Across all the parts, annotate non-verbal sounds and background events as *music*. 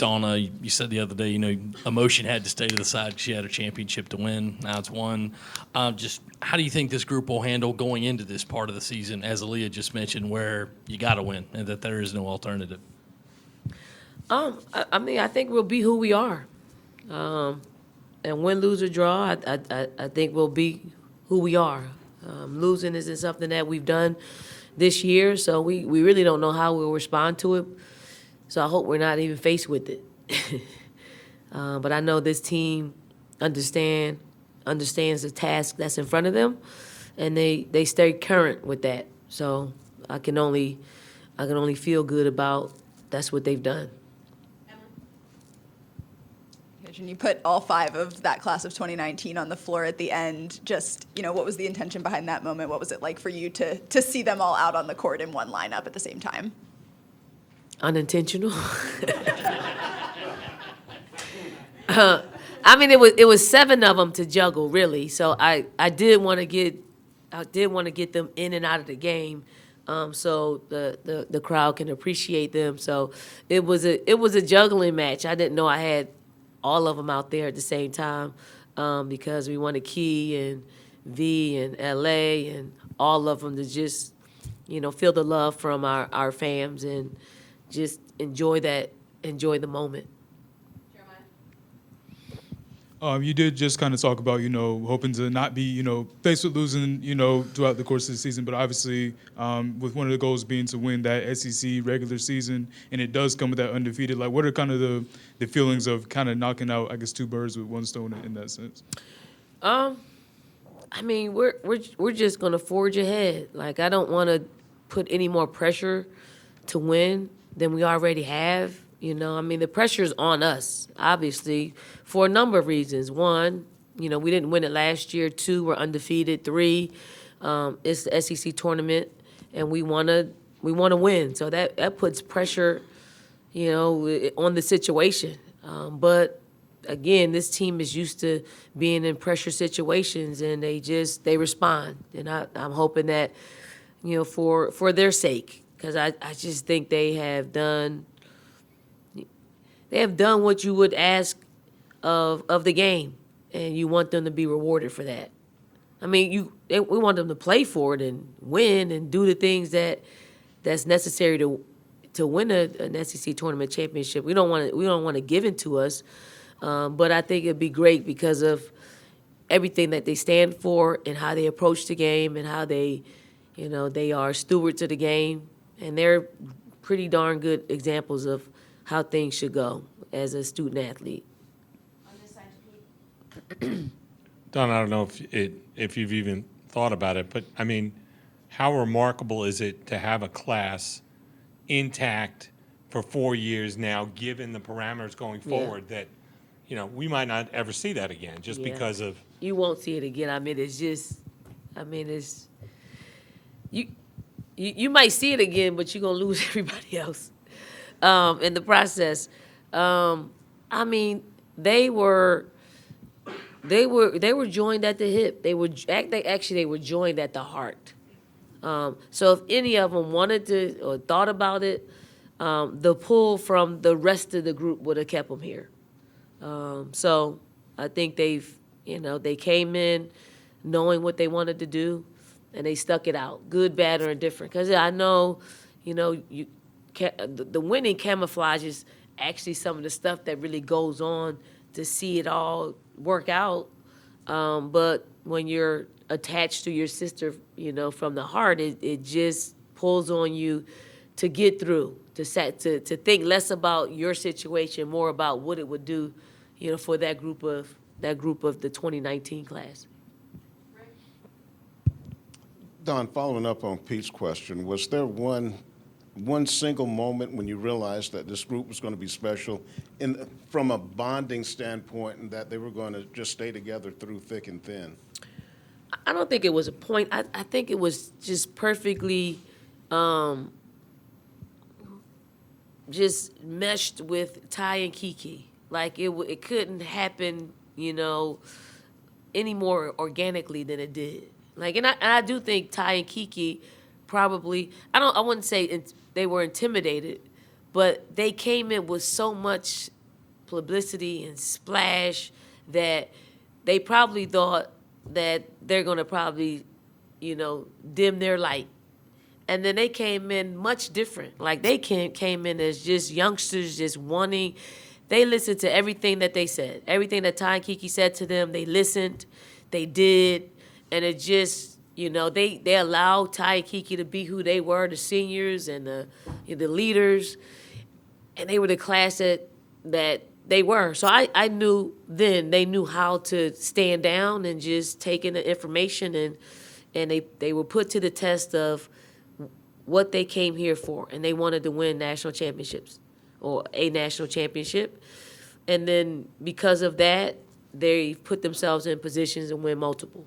Donna, you said the other day, you know, emotion had to stay to the side because she had a championship to win. Now it's won. Uh, just how do you think this group will handle going into this part of the season, as Aliyah just mentioned, where you got to win and that there is no alternative? Um, I, I mean, I think we'll be who we are. Um, and win, lose, or draw, I, I, I- I think we'll be who we are. Um, losing isn't something that we've done this year, so we, we really don't know how we'll respond to it. So I hope we're not even faced with it. *laughs* uh, but I know this team understand understands the task that's in front of them, and they, they stay current with that. So I can only I can only feel good about that's what they've done. And you put all five of that class of 2019 on the floor at the end. Just, you know, what was the intention behind that moment? What was it like for you to to see them all out on the court in one lineup at the same time? Unintentional. *laughs* Uh, I mean, it was it was seven of them to juggle, really. So I I did want to get I did want to get them in and out of the game, um, so the, the the crowd can appreciate them. So it was a it was a juggling match. I didn't know I had all of them out there at the same time um, because we wanted Key and V and LA and all of them to just you know feel the love from our our fans and just enjoy that enjoy the moment. Um, you did just kind of talk about, you know, hoping to not be, you know, faced with losing, you know, throughout the course of the season. But obviously, um, with one of the goals being to win that SEC regular season, and it does come with that undefeated. Like, what are kind of the, the feelings of kind of knocking out, I guess, two birds with one stone in, in that sense? Um, I mean, we're we're we're just gonna forge ahead. Like I don't want to put any more pressure to win than we already have. You know, I mean, the pressure's on us, obviously, for a number of reasons. One, you know, we didn't win it last year. Two, we're undefeated. Three, um, it's the SEC tournament, and we wanna we wanna win. So that that puts pressure, you know, on the situation. Um, but again, this team is used to being in pressure situations, and they just they respond. And I, I'm hoping that, you know, for for their sake, because I, I just think they have done they have done what you would ask of of the game, and you want them to be rewarded for that. I mean, you we want them to play for it and win and do the things that that's necessary to to win a, an SEC tournament championship. We don't want to we don't want to give it to us, um, but I think it'd be great because of everything that they stand for and how they approach the game and how they, you know, they are stewards of the game, and they're pretty darn good examples of how things should go as a student athlete. *clears throat* Dawn, I don't know if it, if you've even thought about it, but I mean, how remarkable is it to have a class intact for four years now, given the parameters going Yeah. forward that, you know, we might not ever see that again, just Yeah. because of, you won't see it again. I mean, it's just, I mean, it's you, you, you might see it again, but you're gonna lose *laughs* everybody else um, in the process. Um, I mean, they were, they were, they were joined at the hip. They were they actually they were joined at the heart. Um, so if any of them wanted to or thought about it, um, the pull from the rest of the group would have kept them here. Um, so I think they've, you know, they came in knowing what they wanted to do, and they stuck it out, good, bad, or indifferent. Because I know, you know, you the, winning camouflages actually some of the stuff that really goes on to see it all work out. Um, but when you're attached to your sister, you know, from the heart, it, it just pulls on you to get through, to set, to, to think less about your situation, more about what it would do, you know, for that group of that group of the 2019 class. Dawn, following up on Pete's question, was there one, one single moment when you realized that this group was going to be special in, from a bonding standpoint and that they were going to just stay together through thick and thin? I don't think it was a point. I, I think it was just perfectly um, just meshed with Ty and Kiki. Like it, it couldn't happen, you know, any more organically than it did. Like, and I, and I do think Ty and Kiki probably. I don't. I wouldn't say they were intimidated, but they came in with so much publicity and splash that they probably thought that they're going to probably, you know, dim their light. And then they came in much different. Like they came came in as just youngsters, just wanting. They listened to everything that they said, everything that Ty and Kiki said to them. They listened, they did, and it just, you know, they they allowed Ty and Kiki to be who they were, the seniors and the the leaders, and they were the class that that they were. So I, I knew then they knew how to stand down and just take in the information and and they, they were put to the test of what they came here for and they wanted to win national championships or a national championship. And then because of that, they put themselves in positions to win multiple.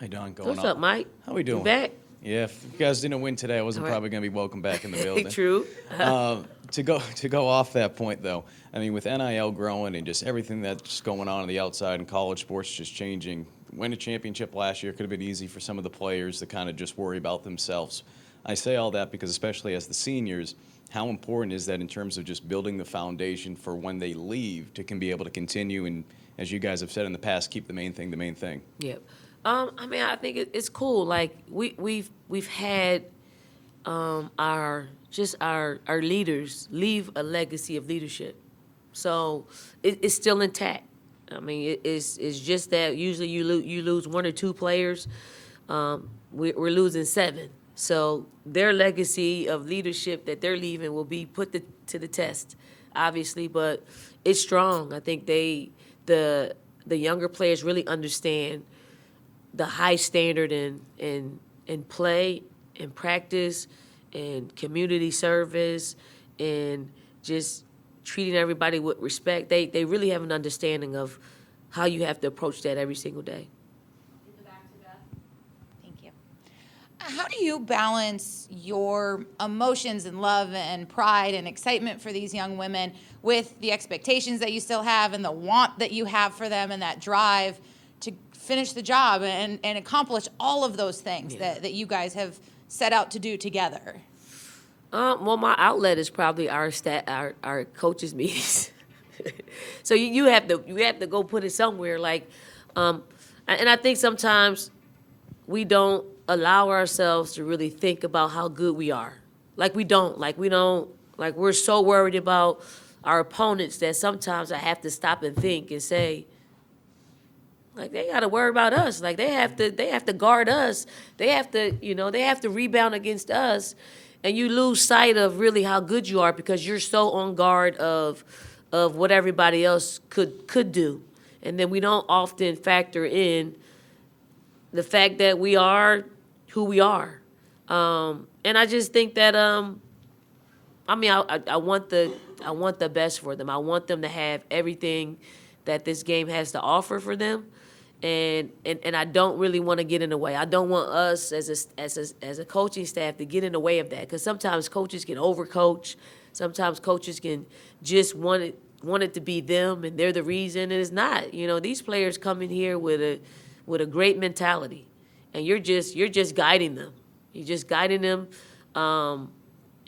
You doing? Going What's up, on? Mike? How we You doing? back? Yeah, if you guys didn't win today, I wasn't right. probably going to be welcome back in the *laughs* building. True. Um, *laughs* to go to go off that point though, I mean, with NIL growing and just everything that's going on on the outside and college sports just changing. Win a championship last year could have been easy for some of the players to kind of just worry about themselves. I say all that because especially as the seniors, how important is that in terms of just building the foundation for when they leave to can be able to continue and, as you guys have said in the past, keep the main thing the main thing. Yep. Um, I mean, I think it, it's cool. Like we we've we've had um, our just our our leaders leave a legacy of leadership, so it, it's still intact. I mean, it, it's it's just that usually you lose you lose one or two players. Um, we, we're losing seven, so their legacy of leadership that they're leaving will be put the, to the test, obviously. But it's strong. I think they the the younger players really understand the high standard in in in play and practice and community service and just treating everybody with respect. They they really have an understanding of how you have to approach that every single day. Thank you. Uh, how do you balance your emotions and love and pride and excitement for these young women with the expectations that you still have and the want that you have for them and that drive to finish the job and, and accomplish all of those things that, that you guys have set out to do together? Um, well, my outlet is probably our stat, our, our coaches *laughs* meetings. so you, you have to you have to go put it somewhere. Like, um, and I think sometimes we don't allow ourselves to really think about how good we are. Like we don't. Like we don't. Like we're so worried about our opponents that sometimes I have to stop and think and say, like they got to worry about us. Like they have to they have to guard us. They have to you know they have to rebound against us, and you lose sight of really how good you are because you're so on guard of of what everybody else could could do, and then we don't often factor in the fact that we are who we are. Um, and I just think that um, I mean, I, I, want the I want the best for them. I want them to have everything that this game has to offer for them, and and, and I don't really want to get in the way. I don't want us as a as a, as a coaching staff to get in the way of that because sometimes coaches can overcoach. Sometimes coaches can just want it want it to be them and they're the reason, and it's not. You know, these players come in here with a with a great mentality, and you're just you're just guiding them. You're just guiding them. Um,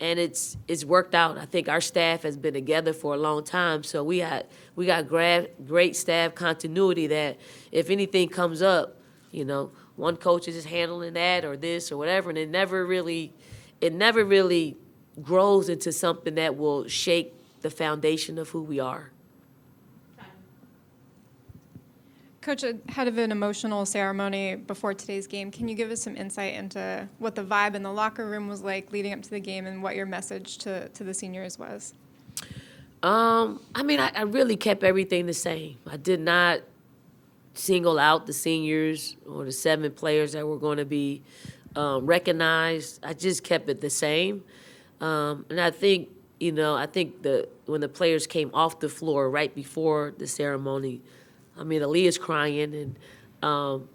and it's it's worked out. I think our staff has been together for a long time, so we got we got gra- great staff continuity. That if anything comes up, you know, one coach is just handling that or this or whatever, and it never really, it never really grows into something that will shake the foundation of who we are. Coach, ahead of an emotional ceremony before today's game, can you give us some insight into what the vibe in the locker room was like leading up to the game and what your message to, to the seniors was? Um, I mean, I, I really kept everything the same. I did not single out the seniors or the seven players that were going to be um, recognized. I just kept it the same. Um, and I think, you know, I think the when the players came off the floor right before the ceremony, I mean, Aliyah's crying and um,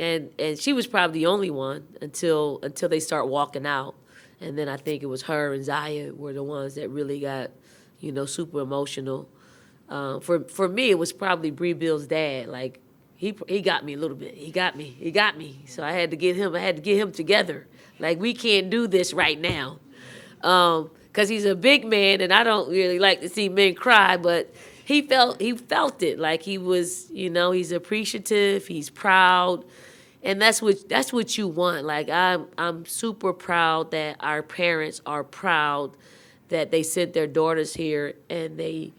and and she was probably the only one until until they start walking out, and then I think it was her and Zia were the ones that really got, you know, super emotional. Uh, for for me, it was probably Brea Beal's dad. Like he he got me a little bit. He got me. He got me. So I had to get him. I had to get him together. Like we can't do this right now. Um, cause he's a big man and I don't really like to see men cry, but he felt he felt it. Like he was, you know, he's appreciative, he's proud. And that's what that's what you want. Like I'm I'm super proud that our parents are proud that they sent their daughters here and they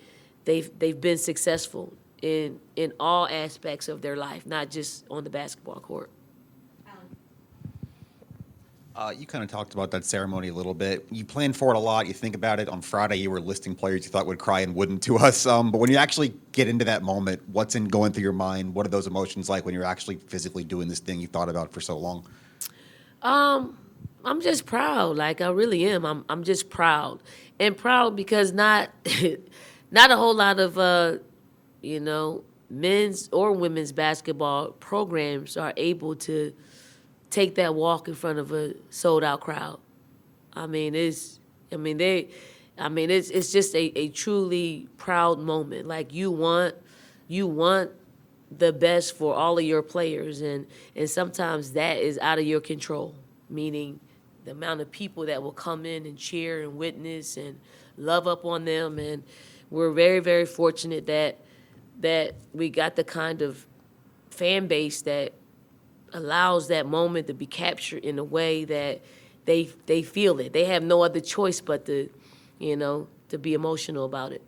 they've they've been successful in in all aspects of their life, not just on the basketball court. Uh, you kind of talked about that ceremony a little bit. You plan for it a lot. You think about it. On Friday, you were listing players you thought would cry and wouldn't to *laughs* us. Um, but when you actually get into that moment, what's in going through your mind? What are those emotions like when you're actually physically doing this thing you thought about for so long? Um, I'm just proud. Like I really am. I'm I'm just proud. And proud because not *laughs* not a whole lot of uh, you know, men's or women's basketball programs are able to take that walk in front of a sold out crowd. I mean, it's I mean they I mean it's it's just a, a truly proud moment. Like you want you want the best for all of your players and and sometimes that is out of your control meaning the amount of people that will come in and cheer and witness and love up on them and we're very very fortunate that that we got the kind of fan base that allows that moment to be captured in a way that they they feel it. They have no other choice but to you know to be emotional about it